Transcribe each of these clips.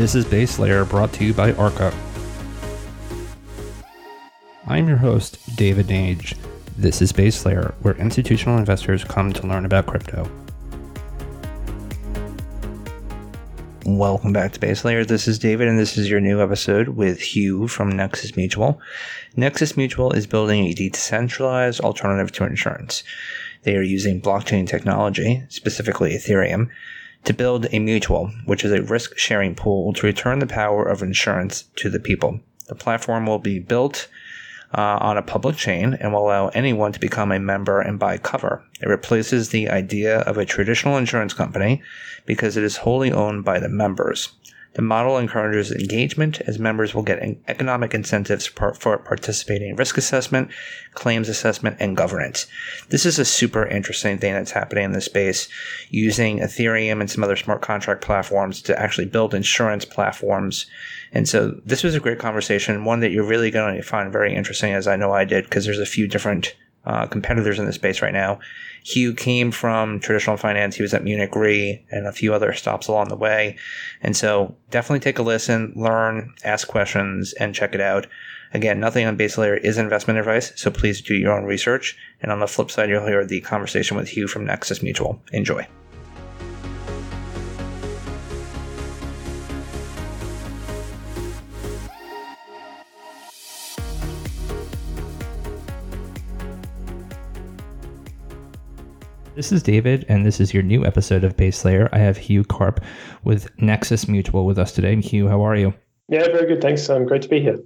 This is Base Layer brought to you by Arca. I'm your host, David Nage. This is Base Layer, where institutional investors come to learn about crypto. Welcome back to Base Layer. This is David, and this is your new episode with Hugh from Nexus Mutual. Nexus Mutual is building a decentralized alternative to insurance. They are using blockchain technology, specifically Ethereum, to build a mutual, which is a risk sharing pool to return the power of insurance to the people. The platform will be built uh, on a public chain and will allow anyone to become a member and buy cover. It replaces the idea of a traditional insurance company because it is wholly owned by the members. The model encourages engagement as members will get economic incentives for, participating in risk assessment, claims assessment, and governance. This is a super interesting thing that's happening in this space using Ethereum and some other smart contract platforms to actually build insurance platforms. And so this was a great conversation, one that you're really going to find very interesting, as I know I did, because there's a few different uh, competitors in the space right now. Hugh came from traditional finance. He was at Munich Re and a few other stops along the way. And so definitely take a listen, learn, ask questions, and check it out. Again, nothing on base layer is investment advice, so please do your own research. And on the flip side, you'll hear the conversation with Hugh from Nexus Mutual. Enjoy. This is David, and this is your new episode of Base Layer. I have Hugh Karp with Nexus Mutual with us today. Hugh, how are you? Yeah, very good. Thanks. Um, great to be here.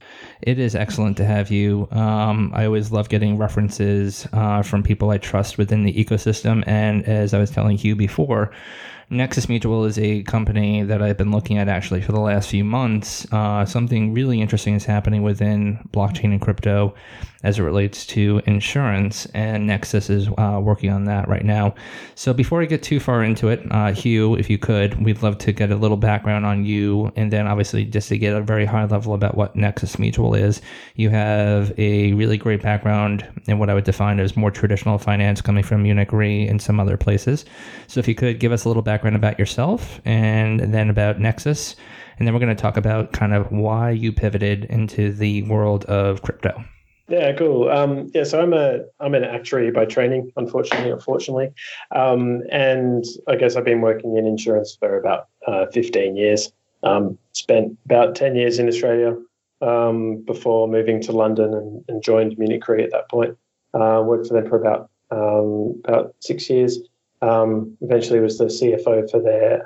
It is excellent to have you. Um, I always love getting references uh, from people I trust within the ecosystem. And as I was telling Hugh before, Nexus Mutual is a company that I've been looking at actually for the last few months. Uh, something really interesting is happening within blockchain and crypto as it relates to insurance, and Nexus is uh, working on that right now. So before I get too far into it, uh, Hugh, if you could, we'd love to get a little background on you, and then obviously just to get a very high level about what Nexus Mutual is. You have a really great background in what I would define as more traditional finance coming from Munich Re and some other places. So if you could give us a little background about yourself and then about Nexus. And then we're going to talk about kind of why you pivoted into the world of crypto. Yeah, cool. Um, yeah, so I'm a I'm an actuary by training, unfortunately, unfortunately, um, and I guess I've been working in insurance for about uh, 15 years. Um, spent about 10 years in Australia um, before moving to London and, and, joined Munich Re at that point. Uh, worked for them for about um, about six years. Um, eventually, was the CFO for their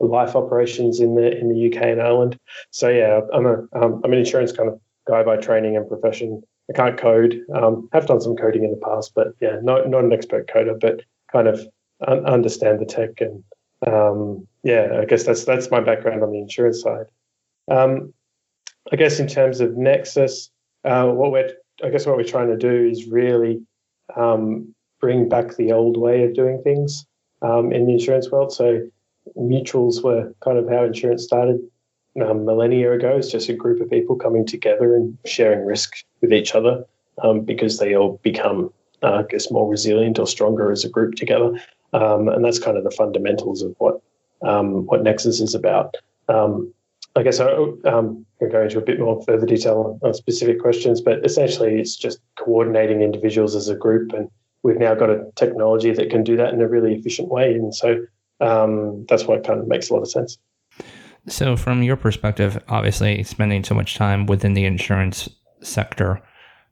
life operations in the in the UK and Ireland. So yeah, I'm a am an insurance kind of guy by training and profession. I can't code. Um, have done some coding in the past, but yeah, not not an expert coder, but kind of un- understand the tech and um, yeah, I guess that's that's my background on the insurance side. Um, I guess in terms of Nexus, uh, what we're I guess what we're trying to do is really um, bring back the old way of doing things um, in the insurance world. So mutuals were kind of how insurance started um, millennia ago. It's just a group of people coming together and sharing risk with each other um, because they all become, uh, I guess, more resilient or stronger as a group together. Um, and that's kind of the fundamentals of what um, what Nexus is about. Um, I guess I um, can go into a bit more further detail on, on specific questions, but essentially it's just coordinating individuals as a group, and we've now got a technology that can do that in a really efficient way. And so that's why it kind of makes a lot of sense. So, from your perspective, obviously spending so much time within the insurance sector,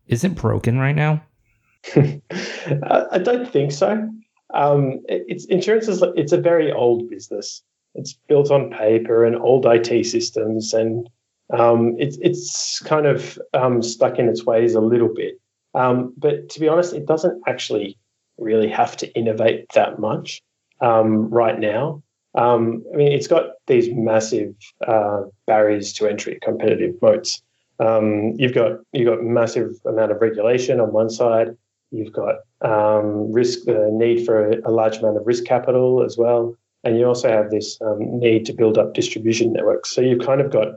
is it broken right now? I don't think so. Um, it's insurance is it's a very old business. It's built on paper and old IT systems, and um, it's it's kind of um, stuck in its ways a little bit. Um, but to be honest, it doesn't actually really have to innovate that much um, right now. Um, I mean, it's got these massive uh, barriers to entry, competitive moats. Um, you've got you've got massive amount of regulation on one side. You've got um, risk uh, need for a, a, large amount of risk capital as well, and you also have this um, need to build up distribution networks. So you've kind of got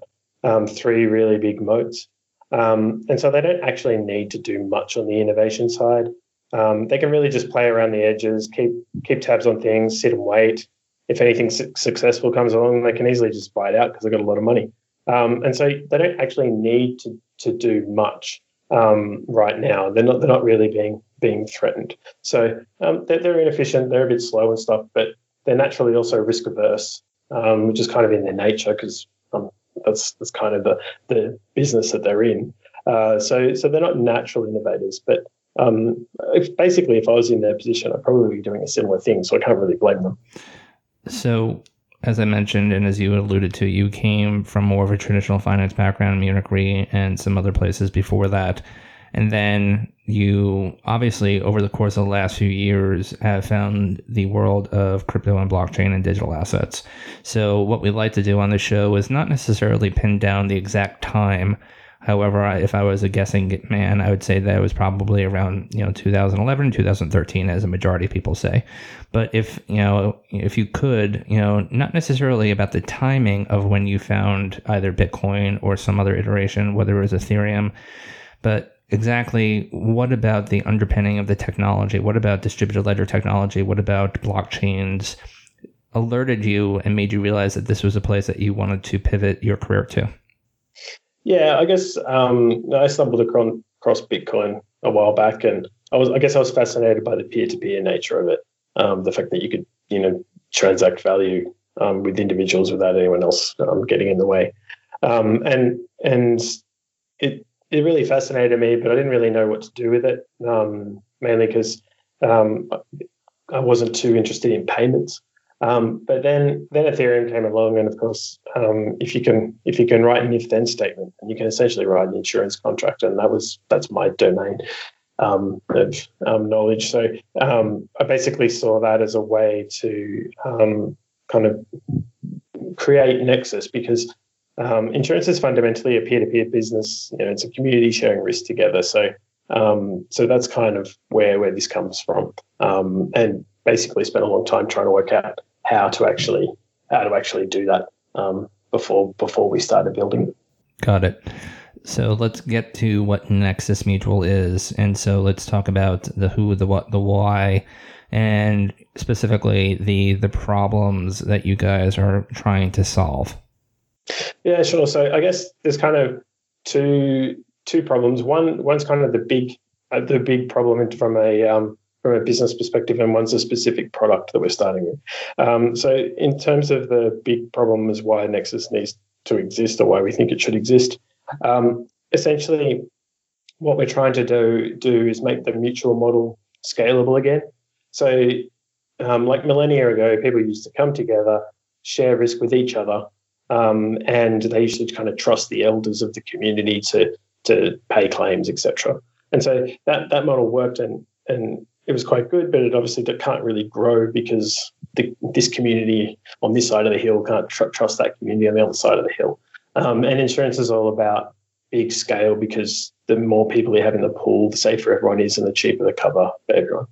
three really big moats, um, and so they don't actually need to do much on the innovation side. they can really just play around the edges, keep keep tabs on things, sit and wait if anything su- successful comes along, they can easily just buy it out because they've got a lot of money. Um, and so they don't actually need to, to do much um, right now. They're not they're not really being being threatened. So um, they're, they're, inefficient. They're a bit slow and stuff, but they're naturally also risk averse, um, which is kind of in their nature because um, that's that's kind of the the business that they're in. Uh, so so they're not natural innovators, but um, if, basically, if I was in their position, I'd probably be doing a similar thing. So I can't really blame them. So, as I mentioned, and as you alluded to, you came from more of a traditional finance background, Munich Re, and some other places before that. And then you obviously, over the course of the last few years, have found the world of crypto and blockchain and digital assets. So, what we like to do on the show is not necessarily pin down the exact time However, if I was a guessing man, I would say that it was probably around you know 2011, 2013, as a majority of people say. But if you know, if you could, you know, not necessarily about the timing of when you found either Bitcoin or some other iteration, whether it was Ethereum, but exactly what about the underpinning of the technology? What about distributed ledger technology? What about blockchains? Alerted you and made you realize that this was a place that you wanted to pivot your career to? Yeah, I guess um, I stumbled across Bitcoin a while back, and I was, I guess, I was fascinated by the peer-to-peer nature of it. Um, the fact that you could, you know, transact value um, with individuals without anyone else um, getting in the way, um, and and it it really fascinated me, but I didn't really know what to do with it, um, mainly because I wasn't too interested in payments. Um, but then then Ethereum came along, and of course, um, if you can if you can write an if then statement, and you can essentially write an insurance contract, and that was that's my domain um, of um, knowledge. So um, I basically saw that as a way to um, kind of create Nexus because Um, insurance is fundamentally a peer to peer business. You know, it's a community sharing risk together. So um, so that's kind of where where this comes from, um, and basically spent a long time trying to work out how to actually how to actually do that um, before before we started building. Got it. So let's get to what Nexus Mutual is, and so let's talk about the who, the what, the why, and specifically the the problems that you guys are trying to solve. Yeah, sure. So I guess there's kind of two two problems. One one's kind of the big uh, the big problem from a um, from a business perspective, and one's a specific product that we're starting with. Um, so, in terms of the big problem is why Nexus needs to exist or why we think it should exist, um, essentially, what we're trying to do do is make the mutual model scalable again. So, um, like millennia ago, people used to come together, share risk with each other, um, and they used to kind of trust the elders of the community to to pay claims, etc. And so that that model worked, and and it was quite good, but it obviously can't really grow because the, this community on this side of the hill can't tr- trust that community on the other side of the hill. Um, and insurance is all about big scale because the more people you have in the pool, the safer everyone is and the cheaper the cover for everyone.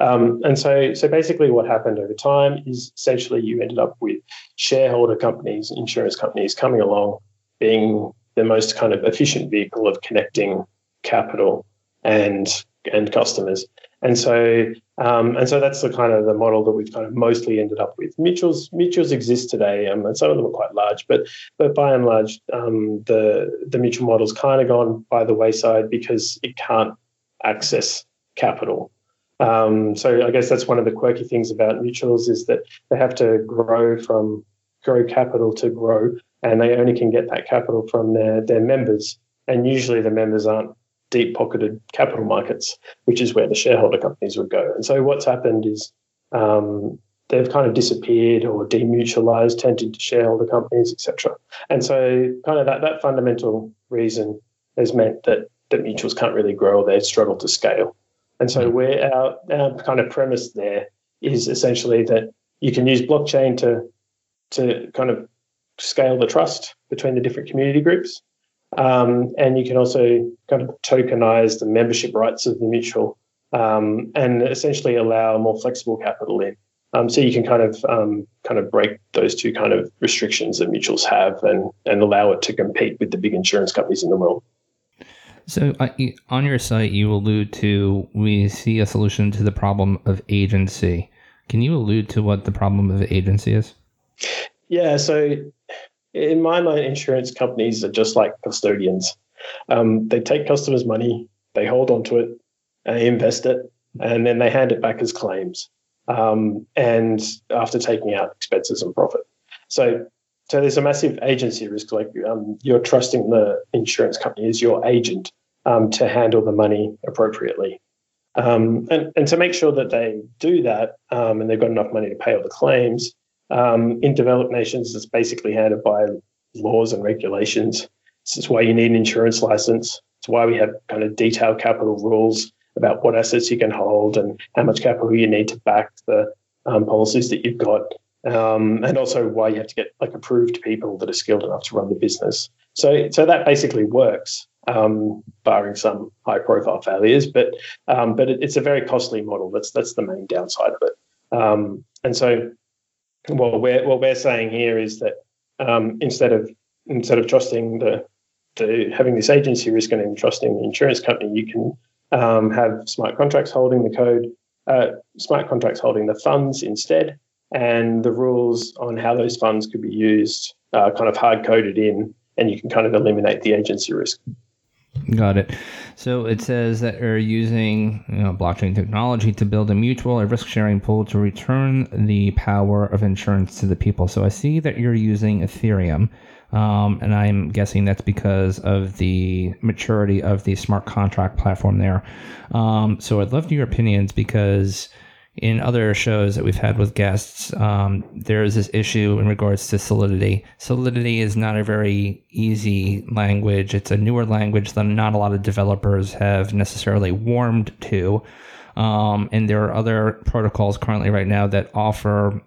Um, and so, so basically, what happened over time is essentially you ended up with shareholder companies, insurance companies coming along, being the most kind of efficient vehicle of connecting capital and and customers. And so, um, and so that's the kind of the model that we've kind of mostly ended up with. Mutuals mutuals exist today, um, and some of them are quite large, but but by and large, um, the the mutual model's kind of gone by the wayside because it can't access capital. Um, so I guess that's one of the quirky things about mutuals is that they have to grow from grow capital to grow, and they only can get that capital from their their members, and usually the members aren't deep pocketed capital markets, which is where the shareholder companies would go. And so what's happened is um, they've kind of disappeared or demutualized, turned into shareholder companies, etc. And so kind of that, that fundamental reason has meant that, that mutuals can't really grow or they struggle to scale. And so mm-hmm. where our, our kind of premise there is essentially that you can use blockchain to to kind of scale the trust between the different community groups um, and you can also kind of tokenize the membership rights of the mutual um, and essentially allow more flexible capital in. Um, so you can kind of um, kind of break those two kind of restrictions that mutuals have and and allow it to compete with the big insurance companies in the world. So uh, on your site, you allude to we see a solution to the problem of agency. Can you allude to what the problem of agency is? Yeah, so in my mind, insurance companies are just like custodians. Um, they take customers' money, they hold onto it, they invest it, and then they hand it back as claims. Um, and after taking out expenses and profit, so so there's a massive agency risk. Like um, you're trusting the insurance company as your agent um, to handle the money appropriately. Um, and, and to make sure that they do that um, and they've got enough money to pay all the claims, um, in developed nations, it's basically handled by laws and regulations. This is why you need an insurance license. It's why we have kind of detailed capital rules about what assets you can hold and how much capital you need to back the um, policies that you've got. Um, and also why you have to get like approved people that are skilled enough to run the business. So, so that basically works um, barring some high profile failures. But um, but it, it's a very costly model. That's that's the main downside of it. Um, and so what we're what we're saying here is that um, instead of instead of trusting the, the having this agency risk and trusting the insurance company, you can um, have smart contracts holding the code, uh, smart contracts holding the funds instead, and the rules on how those funds could be used are kind of hard coded in, and you can kind of eliminate the agency risk. Got it. So it says that you're using you know, blockchain technology to build a mutual a risk sharing pool to return the power of insurance to the people. So I see that you're using Ethereum. Um, and I'm guessing that's because of the maturity of the smart contract platform there. Um, so I'd love your opinions because in other shows that we've had with guests, um, there is this issue in regards to Solidity. Solidity is not a very easy language. It's a newer language that not a lot of developers have necessarily warmed to. Um, and there are other protocols currently right now that offer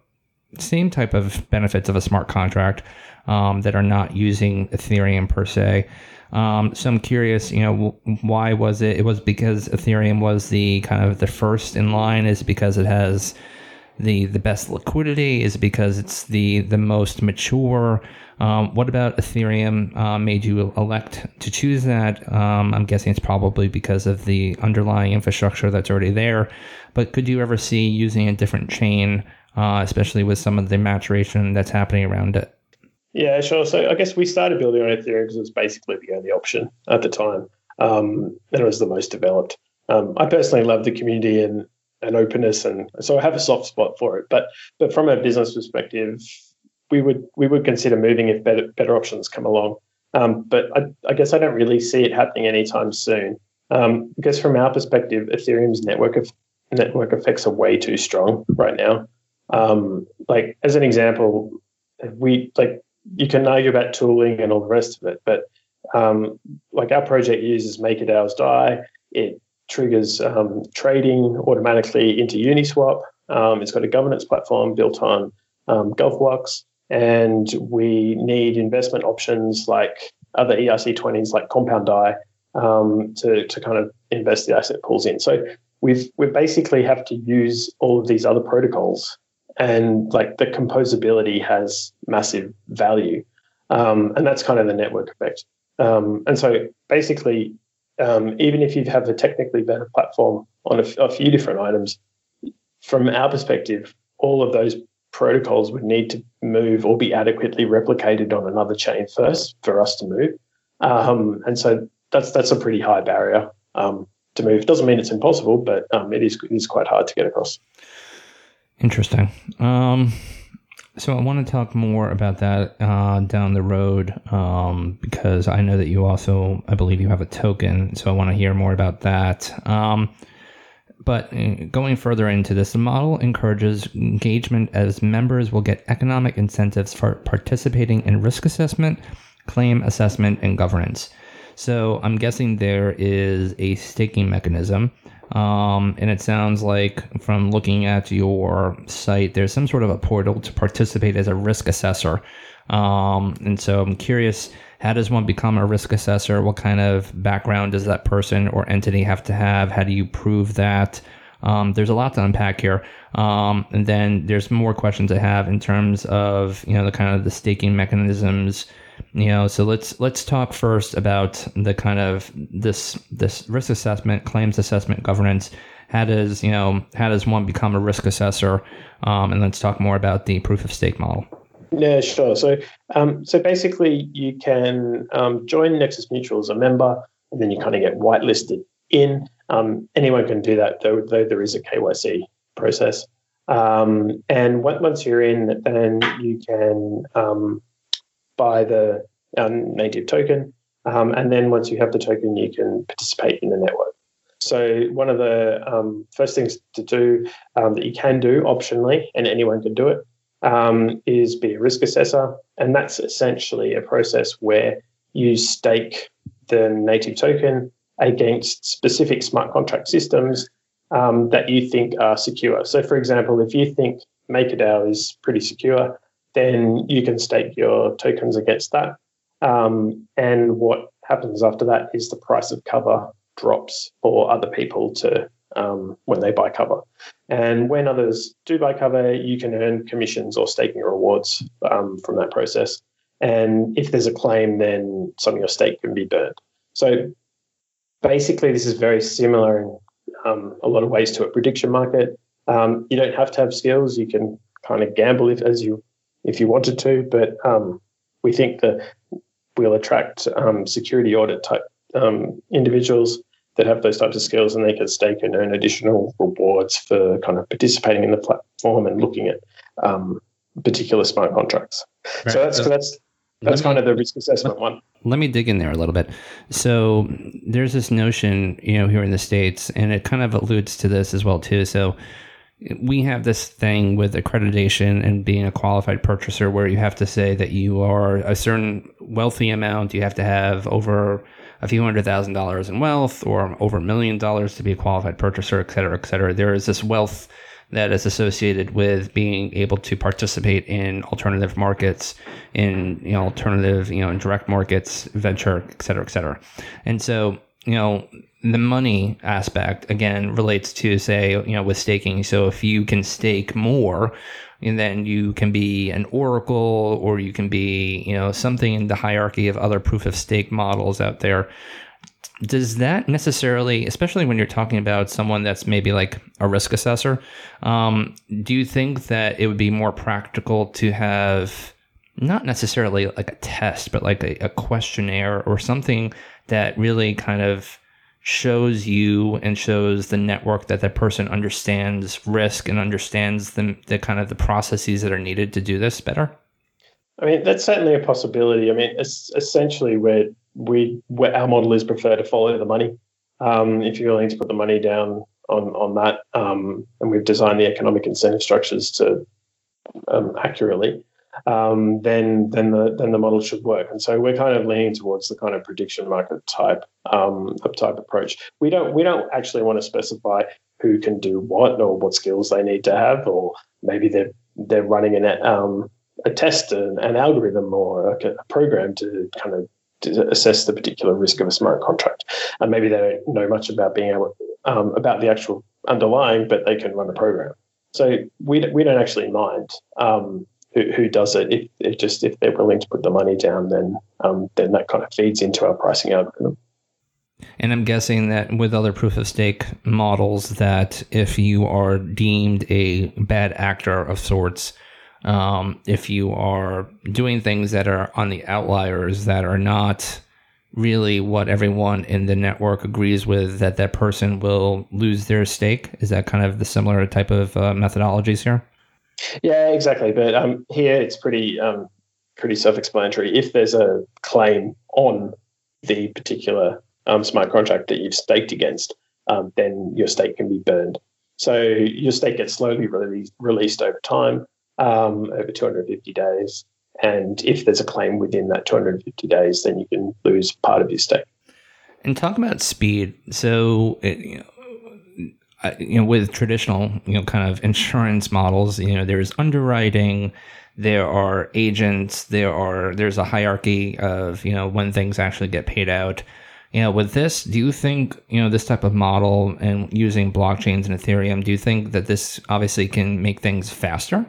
same type of benefits of a smart contract um, that are not using Ethereum per se. Um, so I'm curious, you know, why was it? It was because Ethereum was the kind of the first in line. Is because it has the the best liquidity? Is because it's the the most mature? Um, what about Ethereum uh, made you elect to choose that? Um, I'm guessing it's probably because of the underlying infrastructure that's already there. But could you ever see using a different chain, uh, especially with some of the maturation that's happening around it? Yeah, sure. So I guess we started building on Ethereum because it was basically the only option at the time, um, and it was the most developed. Um, I personally love the community and, and openness, and so I have a soft spot for it. But but from a business perspective, we would we would consider moving if better better options come along. Um, but I, I, guess I don't really see it happening anytime soon. Um, because from our perspective, Ethereum's network of network effects are way too strong right now. Um, like as an example, we like you can argue about tooling and all the rest of it, but um, like our project uses MakerDAO's DAI. It triggers um, trading automatically into Uniswap. Um, it's got a governance platform built on um, and we need investment options like other ERC20s like Compound DAI um, to, to kind of invest the asset pools in. So we've we basically have to use all of these other protocols and like the composability has massive value. Um, and that's kind of the network effect. Um, and so basically, um, even if you have a technically better platform on a, few different items, from our perspective, all of those protocols would need to move or be adequately replicated on another chain first for us to move. Um, and so that's that's a pretty high barrier um, to move. Doesn't mean it's impossible, but um, it is it is quite hard to get across. Interesting. Um, so I want to talk more about that uh, down the road um, because I know that you also, I believe, you have a token. So I want to hear more about that. Um, but uh, going further into this, the model encourages engagement as members will get economic incentives for participating in risk assessment, claim assessment, and governance. So I'm guessing there is a staking mechanism. Um, and it sounds like from looking at your site, there's some sort of a portal to participate as a risk assessor. Um, and so I'm curious, how does one become a risk assessor? What kind of background does that person or entity have to have? How do you prove that? Um, there's a lot to unpack here. Um, and then there's more questions I have in terms of, you know, the kind of the staking mechanisms, you know so let's let's talk first about the kind of this this risk assessment claims assessment governance how does you know how does one become a risk assessor? Um, and let's talk more about the proof of stake model. Yeah, sure. So, um, so basically, you can um, join Nexus Mutual as a member, and then you kind of get whitelisted in. Um, anyone can do that, though, though there is a KYC process. Um, and once you're in, then you can um, buy the um, native token. Um, and then once you have the token, you can participate in the network. So one of the um, first things to do um, that you can do optionally, and anyone can do it, is be a risk assessor. And that's essentially a process where you stake the native token against specific smart contract systems um, that you think are secure. So, for example, if you think MakerDAO is pretty secure, then you can stake your tokens against that. Um, and what happens after that is the price of cover drops for other people to um, when they buy cover. And when others do buy cover, you can earn commissions or staking rewards um, from that process. And if there's a claim, then some of your stake can be burned. So basically, this is very similar in um, a lot of ways to a prediction market. Um, you don't have to have skills. You can kind of gamble if as you if you wanted to, but um, we think that we'll attract um, security audit type um, individuals that have those types of skills, and they can stake and earn additional rewards for kind of participating in the platform and looking at um, particular smart contracts. Right. So that's so, that's that's kind of the risk assessment one. Let me dig in there a little bit. So there's this notion, you know, here in the states, and it kind of alludes to this as well too. So we have this thing with accreditation and being a qualified purchaser where you have to say that you are a certain wealthy amount. You have to have over a few hundred thousand dollars in wealth or over a million dollars to be a qualified purchaser, et cetera, et cetera. There is this wealth that is associated with being able to participate in alternative markets, in you know alternative you know in direct markets, venture, et cetera, et cetera. And so you know the money aspect again relates to say you know with staking. So if you can stake more, and then you can be an oracle or you can be you know something in the hierarchy of other proof of stake models out there does that necessarily, especially when you're talking about someone that's maybe like a risk assessor, um, do you think that it would be more practical to have not necessarily like a test, but like a, a questionnaire or something that really kind of shows you and shows the network that that person understands risk and understands the, the kind of the processes that are needed to do this better? I mean, that's certainly a possibility. I mean, essentially, where we our model is prefer to follow the money. Um, if you're willing to put the money down on on that, um, and we've designed the economic incentive structures to um, accurately, um, then then the then the model should work. And so we're kind of leaning towards the kind of prediction market type um, type approach. We don't we don't actually want to specify who can do what or what skills they need to have, or maybe they're they're running an um, a test, an, an algorithm, or a, a program to kind of assess the particular risk of a smart contract. And maybe they don't know much about being able um, about the actual underlying, but they can run a program. So we we don't actually mind um, who, who does it. If, if, just if they're willing to put the money down, then um, then that kind of feeds into our pricing algorithm. And I'm guessing that with other proof of stake models, that if you are deemed a bad actor of sorts, um, if you are doing things that are on the outliers that are not really what everyone in the network agrees with that that person will lose their stake is that kind of the similar type of uh, methodologies here yeah exactly but um, here it's pretty um, pretty self-explanatory if there's a claim on the particular um, smart contract that you've staked against um, then your stake can be burned so your stake gets slowly released, released over time um, over 250 days. And if there's a claim within that 250 days, then you can lose part of your stake. And talk about speed. So, it, you know, you know, with traditional, you know, kind of insurance models, you know, there's underwriting, there are agents, there are there's a hierarchy of you know when things actually get paid out. You know, with this, do you think you know this type of model and using blockchains and Ethereum? Do you think that this obviously can make things faster?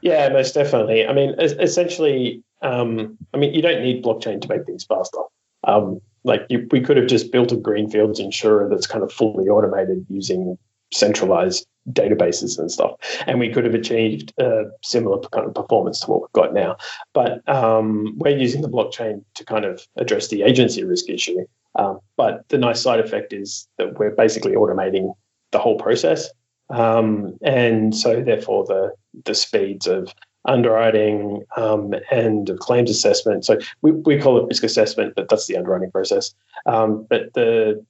Yeah, most definitely. I mean, essentially, um, I mean, you don't need blockchain to make things faster. Um, like you, we could have just built a greenfields insurer that's kind of fully automated using centralized databases and stuff, and we could have achieved a similar kind of performance to what we've got now. But um, we're using the blockchain to kind of address the agency risk issue. Um, but the nice side effect is that we're basically automating the whole process, um, and so therefore the the speeds of underwriting um, and of claims assessment. So we, we call it risk assessment, but that's the underwriting process. Um, but the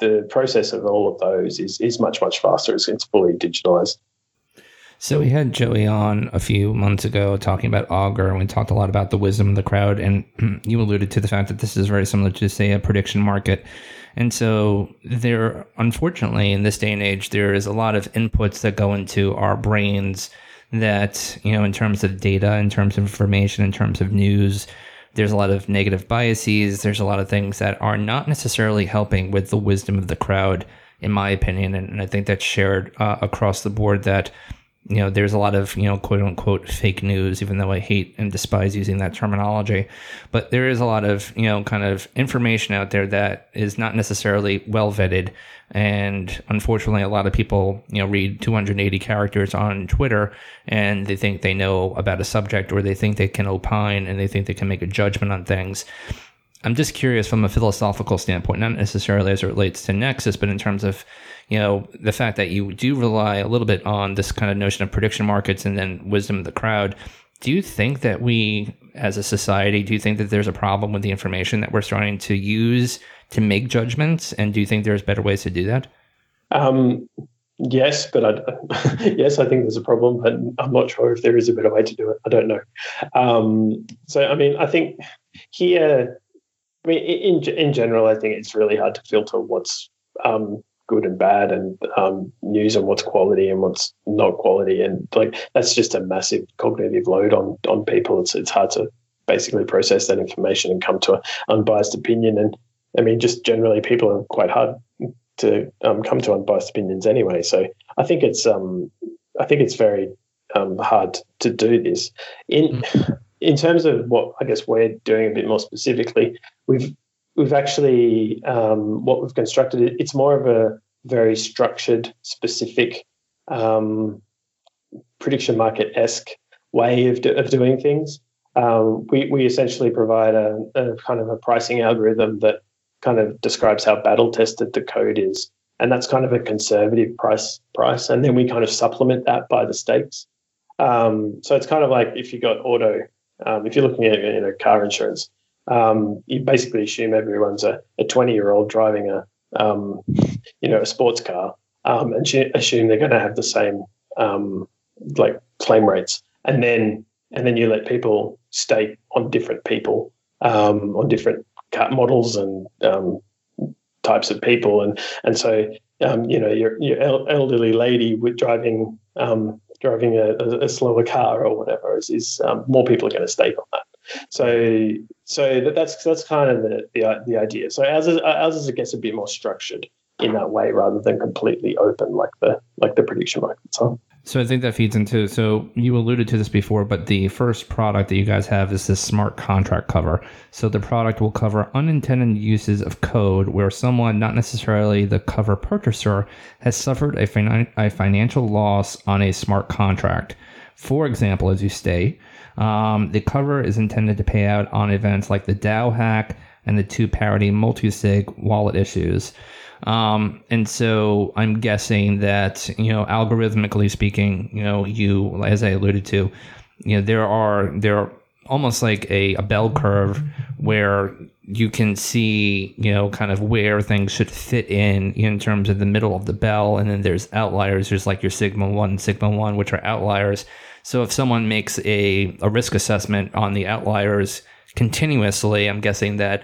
the process of all of those is is much much faster. It's, it's fully digitalized. So we had Joey on a few months ago talking about Augur, and we talked a lot about the wisdom of the crowd. And you alluded to the fact that this is very similar to, say, a prediction market. And so there, unfortunately, in this day and age, there is a lot of inputs that go into our brains that, you know, in terms of data, in terms of information, in terms of news, there's a lot of negative biases. There's a lot of things that are not necessarily helping with the wisdom of the crowd, in my opinion. And, and I think that's shared uh, across the board that, you know, there's a lot of, you know, quote unquote fake news, even though I hate and despise using that terminology. But there is a lot of, you know, kind of information out there that is not necessarily well vetted and unfortunately, a lot of people, you know, read 280 characters on Twitter and they think they know about a subject or they think they can opine and they think they can make a judgment on things. I'm just curious from a philosophical standpoint, not necessarily as it relates to Nexus, but in terms of, you know, the fact that you do rely a little bit on this kind of notion of prediction markets and then wisdom of the crowd. Do you think that we, as a society, do you think that there's a problem with the information that we're starting to use to make judgments? And do you think there's better ways to do that? Um, yes, but I, yes, I think there's a problem, but I'm not sure if there is a better way to do it. I don't know. Um, so, I mean, I think here, I mean, in in general, I think it's really hard to filter what's um, good and bad, and um, news and what's quality and what's not quality, and like that's just a massive cognitive load on on people. It's it's hard to basically process that information and come to an unbiased opinion. And I mean, just generally, people are quite hard to um, come to unbiased opinions anyway. So I think it's um, I think it's very um, hard to do this. In mm. in terms of what I guess we're doing a bit more specifically, we've we've actually um, what we've constructed. It's more of a very structured, specific um, prediction market esque way of, do, of doing things. Um, we, we essentially provide a, a, kind of a pricing algorithm that kind of describes how battle tested the code is. And that's kind of a conservative price price. And then we kind of supplement that by the stakes. Um, so it's kind of like if you got auto, um, if you're looking at you know car insurance, um, you basically assume everyone's a 20 year old driving a um, you know a sports car, um, and assume they're going to have the same um, like claim rates, and then and then you let people stake on different people on different car models and um, types of people, and and so um, you know your your elderly lady with driving um, driving a, a, slower car or whatever is, is um, more people are going to stake on that. So so that, that's that's kind of the, the the idea. So as as it gets a bit more structured in that way rather than completely open like the like the prediction markets are. So I think that feeds into so you alluded to this before, but the first product that you guys have is this smart contract cover. So the product will cover unintended uses of code where someone, not necessarily the cover purchaser, has suffered a, fin- a financial loss on a smart contract. For example, as you state, um, the cover is intended to pay out on events like the DAO hack and the two parity multi-sig wallet issues. Um, and so I'm guessing that, you know, algorithmically speaking, you know, you, as I alluded to, you know, there are, there are almost like a, a bell curve where you can see, you know, kind of where things should fit in in terms of the middle of the bell. And then there's outliers. There's like your Sigma 1 Sigma 1, which are outliers. So if someone makes a, a risk assessment on the outliers continuously, I'm guessing that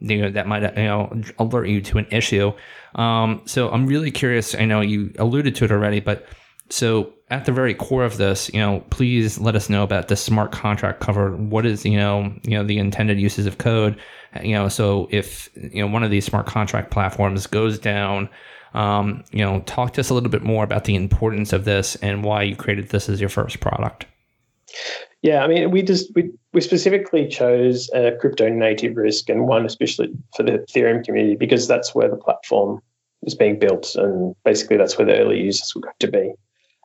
you know that might you know alert you to an issue. Um, so I'm really curious. I know you alluded to it already, but so at the very core of this, you know, please let us know about the smart contract cover. What is you know you know the intended uses of code. You know, so if you know one of these smart contract platforms goes down. Um, you know, talk to us a little bit more about the importance of this and why you created this as your first product. Yeah, I mean, we just we, we specifically chose a crypto native risk and one especially for the Ethereum community because that's where the platform is being built, and basically that's where the early users were going to be.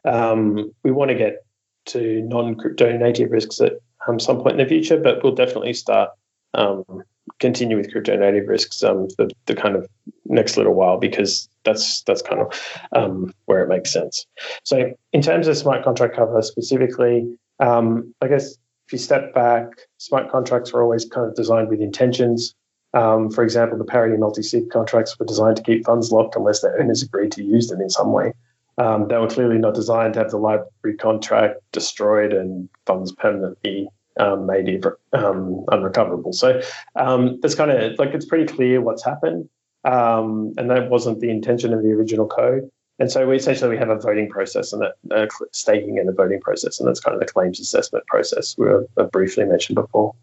Um, we want to get to non-crypto native risks at um, some point in the future, but we'll definitely start um, continue with crypto native risks um, the, the kind of next little while because that's that's kind of um, where it makes sense. So in terms of smart contract cover specifically, um, I guess if you step back, smart contracts were always kind of designed with intentions. Um, for example, the parity multi-sig contracts were designed to keep funds locked unless their owners agreed to use them in some way. Um, they were clearly not designed to have the library contract destroyed and funds permanently um, made um, unrecoverable. So um, it's kind of like it's pretty clear what's happened, um, and that wasn't the intention of the original code. And so we essentially we have a voting process and a, a staking and a voting process, and that's kind of the claims assessment process we were uh, briefly mentioned before.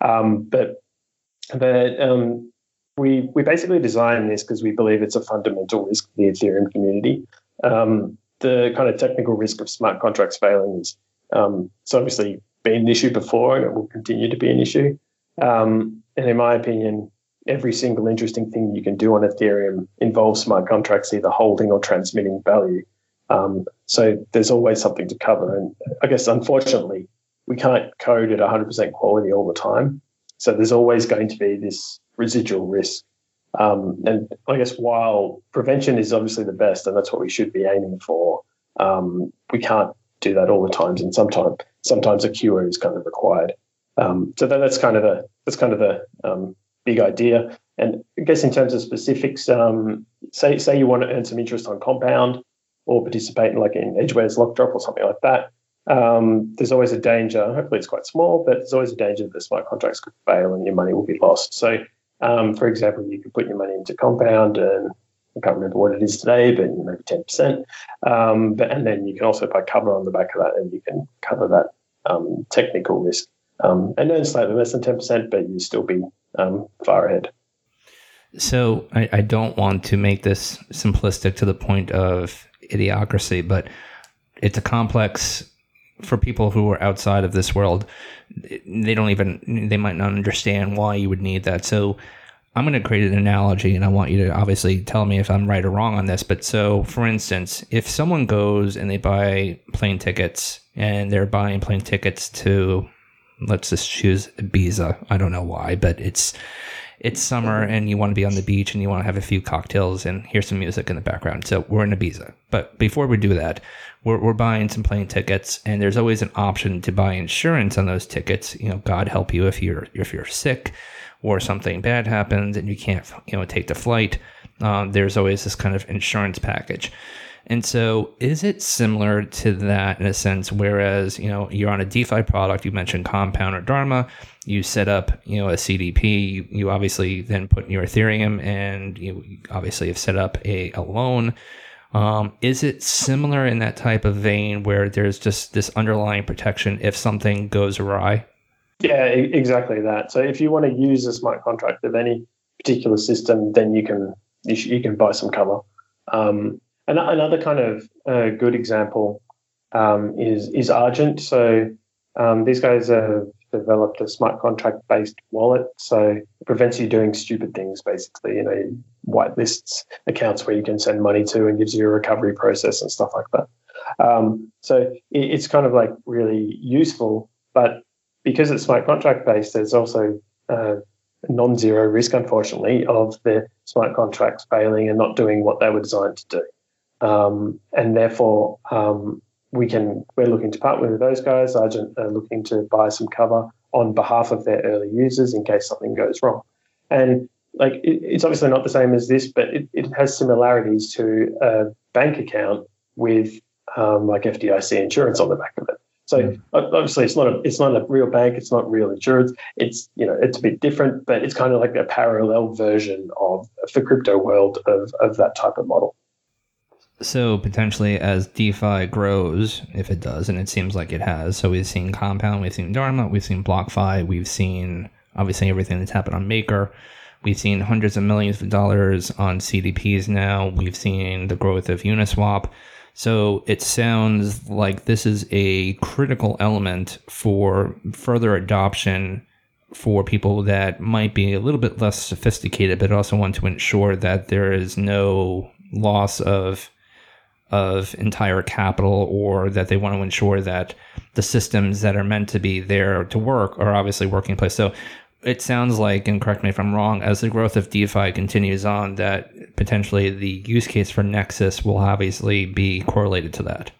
Um, but but um, we we basically designed this because we believe it's a fundamental risk for the Ethereum community. The kind of technical risk of smart contracts failing is um, it's obviously been an issue before and it will continue to be an issue. Um, and in my opinion, every single interesting thing you can do on Ethereum involves smart contracts either holding or transmitting value. Um, so there's always something to cover. And I guess unfortunately, we can't code at 100% quality all the time. So there's always going to be this residual risk. Um, and I guess while prevention is obviously the best, and that's what we should be aiming for, um, we can't do that all the times, and sometimes sometimes a cure is kind of required. Um, so that, that's kind of a that's kind of a um, big idea. And I guess in terms of specifics, um, say say you want to earn some interest on compound or participate in like in Edgeware's lock drop or something like that. Um, there's always a danger. Hopefully, it's quite small, but there's always a danger that the smart contracts could fail and your money will be lost. So, um, for example, you could put your money into compound and I can't remember what it is today, but maybe 10%. Um, but, and then you can also buy cover on the back of that and you can cover that um, technical risk um, and earn slightly less than 10%, but you'd still be um, far ahead. So I, I, don't want to make this simplistic to the point of idiocracy, but it's a complex for people who are outside of this world. They don't even, they might not understand why you would need that. So I'm going to create an analogy and I want you to obviously tell me if I'm right or wrong on this. But so, for instance, if someone goes and they buy plane tickets and they're buying plane tickets to, let's just choose Ibiza. I don't know why, but it's, it's summer and you want to be on the beach and you want to have a few cocktails and hear some music in the background. So we're in Ibiza. But before we do that, we're, we're buying some plane tickets and there's always an option to buy insurance on those tickets. You know, God help you if you're, if you're sick or something bad happens and you can't you know take the flight um, there's always this kind of insurance package and so is it similar to that in a sense whereas you know you're on a defi product you mentioned compound or dharma you set up you know a cdp you, you obviously then put in your ethereum and you obviously have set up a, a loan um, is it similar in that type of vein where there's just this underlying protection if something goes awry yeah, exactly that. So if you want to use a smart contract of any particular system, then you can you, sh- you can buy some cover. Um, and another kind of uh, good example um, is is Argent. So um, these guys have developed a smart contract based wallet, so it prevents you doing stupid things. Basically, you know, whitelists accounts where you can send money to and gives you a recovery process and stuff like that. Um, so it, it's kind of like really useful, but because it's smart contract based, there's also uh, non-zero risk, unfortunately, of the smart contracts failing and not doing what they were designed to do. Um, and therefore, um, we can we're looking to partner with those guys. Argent are looking to buy some cover on behalf of their early users in case something goes wrong. And like it, it's obviously not the same as this, but it, it has similarities to a bank account with um, like FDIC insurance on the back of it. So mm. obviously, it's not a it's not a real bank. It's not real insurance. It's you know it's a bit different, but it's kind of like a parallel version of the crypto world of of that type of model. So potentially, as DeFi grows, if it does, and it seems like it has, so we've seen Compound, we've seen Dharma, we've seen BlockFi, we've seen obviously everything that's happened on Maker. We've seen hundreds of millions of dollars on CDPs now. We've seen the growth of Uniswap. So it sounds like this is a critical element for further adoption for people that might be a little bit less sophisticated, but also want to ensure that there is no loss of of entire capital or that they want to ensure that the systems that are meant to be there to work are obviously working in place. So it sounds like, and correct me if I'm wrong, as the growth of DeFi continues on, that potentially the use case for Nexus will obviously be correlated to that.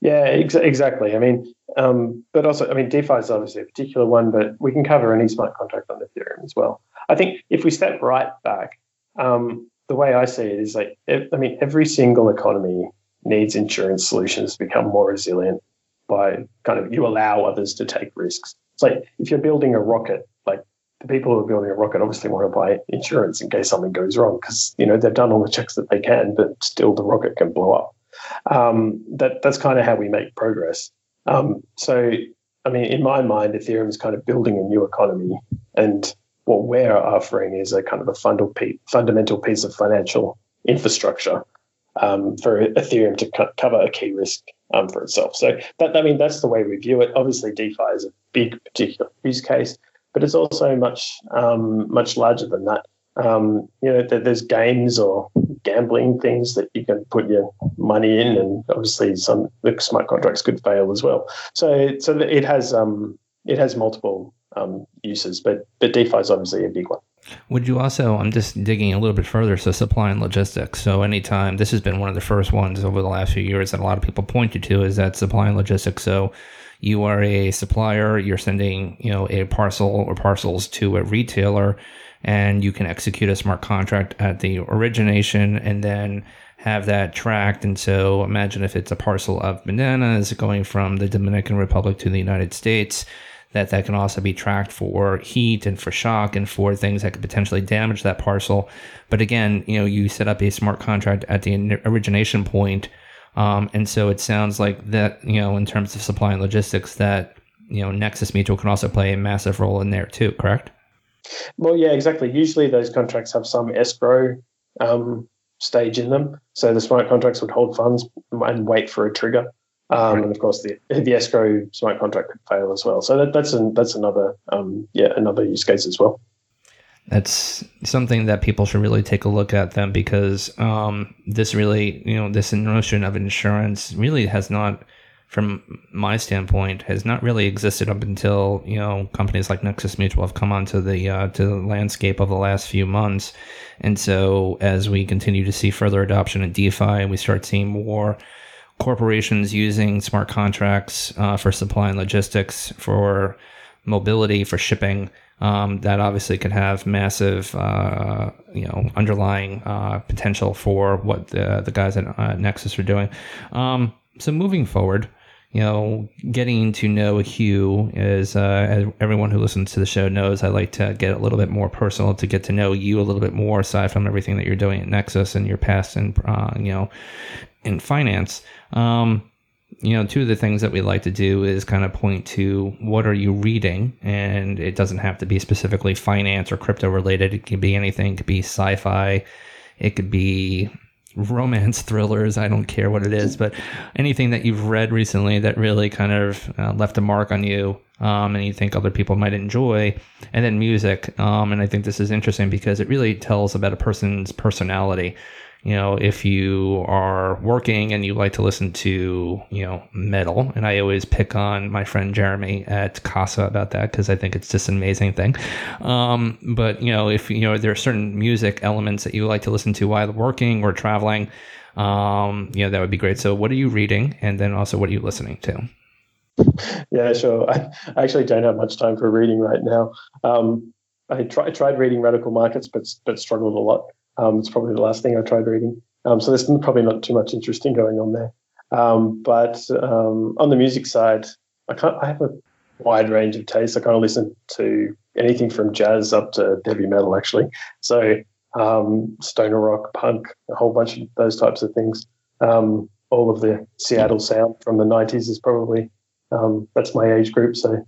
Yeah, ex- exactly. I mean, um, but also, I mean, DeFi is obviously a particular one, but we can cover any smart contract on Ethereum as well. I think if we step right back, um, the way I see it is like, I mean, every single economy needs insurance solutions to become more resilient by kind of you allow others to take risks. It's like if you're building a rocket, like the people who are building a rocket obviously want to buy insurance in case something goes wrong because you know they've done all the checks that they can, but still the rocket can blow up. Um, that that's kind of how we make progress. Um, so, I mean, in my mind, Ethereum is kind of building a new economy, and what we're offering is a kind of a fundamental piece of financial infrastructure um, for Ethereum to co- cover a key risk um, for itself. So that I mean that's the way we view it. Obviously, DeFi is a big particular use case, but it's also much um, much larger than that. Um, you know, there's games or gambling things that you can put your money in, and obviously some the smart contracts could fail as well. So, so it has um, it has multiple um, uses, but but DeFi is obviously a big one. Would you also? I'm just digging a little bit further. So supply and logistics. So anytime this has been one of the first ones over the last few years that a lot of people point you to is that supply and logistics. So you are a supplier, you're sending you know a parcel or parcels to a retailer and you can execute a smart contract at the origination and then have that tracked. And so imagine if it's a parcel of bananas going from the Dominican Republic to the United States, that that can also be tracked for heat and for shock and for things that could potentially damage that parcel. But again, you know, you set up a smart contract at the origination point. Um, and so it sounds like that, you know, in terms of supply and logistics, that, you know, Nexus Mutual can also play a massive role in there too, correct? Well, yeah, exactly. Usually those contracts have some escrow um, stage in them. So the smart contracts would hold funds and wait for a trigger. Um, and of course, the the escrow smart contract could fail as well. So that, that's an, that's another um, yeah another use case as well. That's something that people should really take a look at them because um, this really you know this notion of insurance really has not from my standpoint, has not really existed up until you know companies like Nexus Mutual have come onto the uh, to the landscape of the last few months. And so, as we continue to see further adoption in DeFi, and we start seeing more corporations using smart contracts uh, for supply and logistics, for mobility, for shipping, um, that obviously can have massive, uh, you know, underlying uh, potential for what the the guys at uh, Nexus are doing. Um, so moving forward, you know, getting to know Hugh is, uh, as everyone who listens to the show knows, I like to get a little bit more personal to get to know you a little bit more aside from everything that you're doing at Nexus and your past and, uh, you know, in finance. Um, you know, two of the things that we like to do is kind of point to what are you reading, and it doesn't have to be specifically finance or crypto related. It could be anything. It could be sci-fi. It could be romance thrillers. I don't care what it is, but anything that you've read recently that really kind of uh, left a mark on you um, and you think other people might enjoy. And then music. Um, and I think this is interesting because it really tells about a person's personality you know, if you are working and you like to listen to, you know, metal, and I always pick on my friend Jeremy at Casa about that because I think it's just an amazing thing. Um, but, you know, if, you know, there are certain music elements that you like to listen to while working or traveling, um, you know, that would be great. So, what are you reading? And then also, what are you listening to? Yeah, sure. I, actually don't have much time for reading right now. Um, I, try, I tried reading Radical Markets, but but struggled a lot. Um, it's probably the last thing I tried reading. Um, so there's probably not too much interesting going on there. Um, but um, on the music side, I can't. I have a wide range of tastes. I kind of listen to anything from jazz up to heavy metal, actually. So um, stoner rock, punk, a whole bunch of those types of things. Um, all of the Seattle sound from the '90s is probably that's my age group. So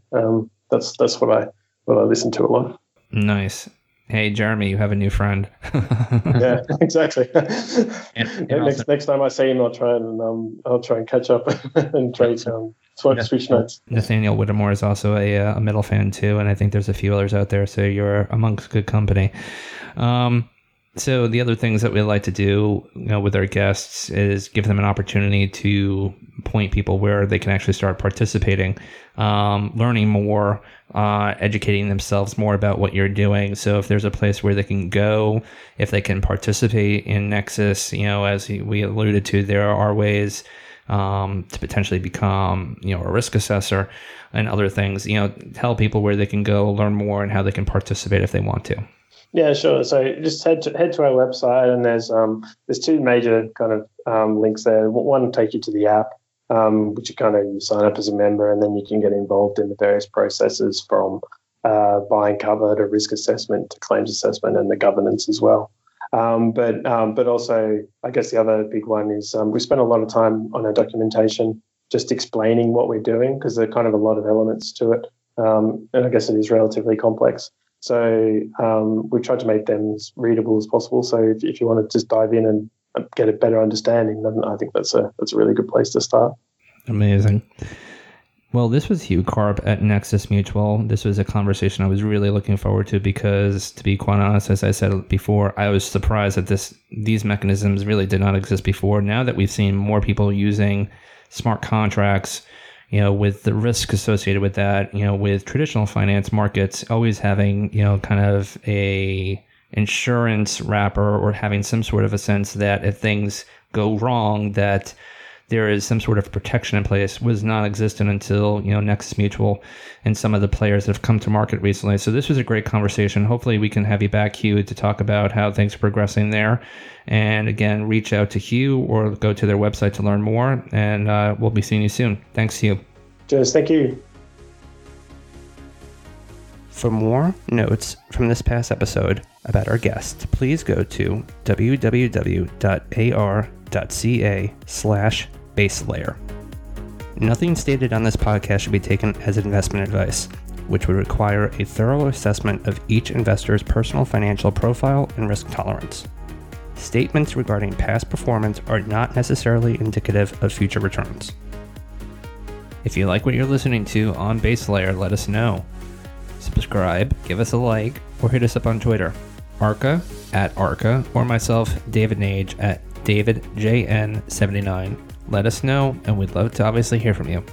that's that's what I what I listen to a lot. Nice hey Jeremy, you have a new friend. yeah, exactly. And, and next also, next time I see him, I'll try and um, I'll try and catch up and trade um, switch, switch notes. Nathaniel Whittemore is also a, uh, a metal fan too, and I think there's a few others out there. So you're amongst good company. Um, So the other things that we like to do you know, with our guests is give them an opportunity to point people where they can actually start participating, um, learning more, uh, educating themselves more about what you're doing. So if there's a place where they can go, if they can participate in Nexus, you know, as we alluded to, there are ways um, to potentially become, you know, a risk assessor and other things. You know, tell people where they can go, learn more, and how they can participate if they want to. Yeah, sure. So just head to head to our website, and there's um, there's two major kind of um, links there. One take you to the app, um, which you kind of you sign up as a member, and then you can get involved in the various processes from uh, buying cover to risk assessment to claims assessment and the governance as well. Um, but um, but also, I guess the other big one is um, we spend a lot of time on our documentation, just explaining what we're doing because there are kind of a lot of elements to it, and I guess it is relatively complex. So um, we tried to make them as readable as possible. So if, if you want to just dive in and get a better understanding, then I think that's a that's a really good place to start. Amazing. Well, this was Hugh Karp at Nexus Mutual. This was a conversation I was really looking forward to because, to be quite honest, as I said before, I was surprised that this these mechanisms really did not exist before. Now that we've seen more people using smart contracts, you know, with the risk associated with that, you know, with traditional finance markets always having, you know, kind of a insurance wrapper or having some sort of a sense that if things go wrong, that there is some sort of protection in place was non-existent until you know Nexus Mutual and some of the players that have come to market recently. So this was a great conversation. Hopefully, we can have you back, Hugh, to talk about how things are progressing there. And again, reach out to Hugh or go to their website to learn more. And uh, we'll be seeing you soon. Thanks, Hugh. Cheers. Thank you. For more notes from this past episode about our guest, please go to www.ar.ca slash base layer. Nothing stated on this podcast should be taken as investment advice, which would require a thorough assessment of each investor's personal financial profile and risk tolerance. Statements regarding past performance are not necessarily indicative of future returns. If you like what you're listening to on Base Layer, let us know. Subscribe, give us a like, or hit us up on Twitter. Arca at Arca, or myself, David Nage at DavidJN79 let us know, and we'd love to obviously hear from you.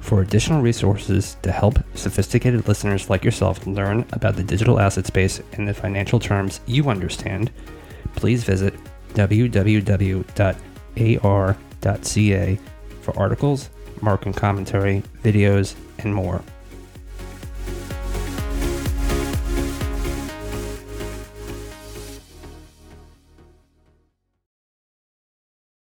For additional resources to help sophisticated listeners like yourself learn about the digital asset space in the financial terms you understand, please visit www.ar.ca for articles, market commentary, videos, and more.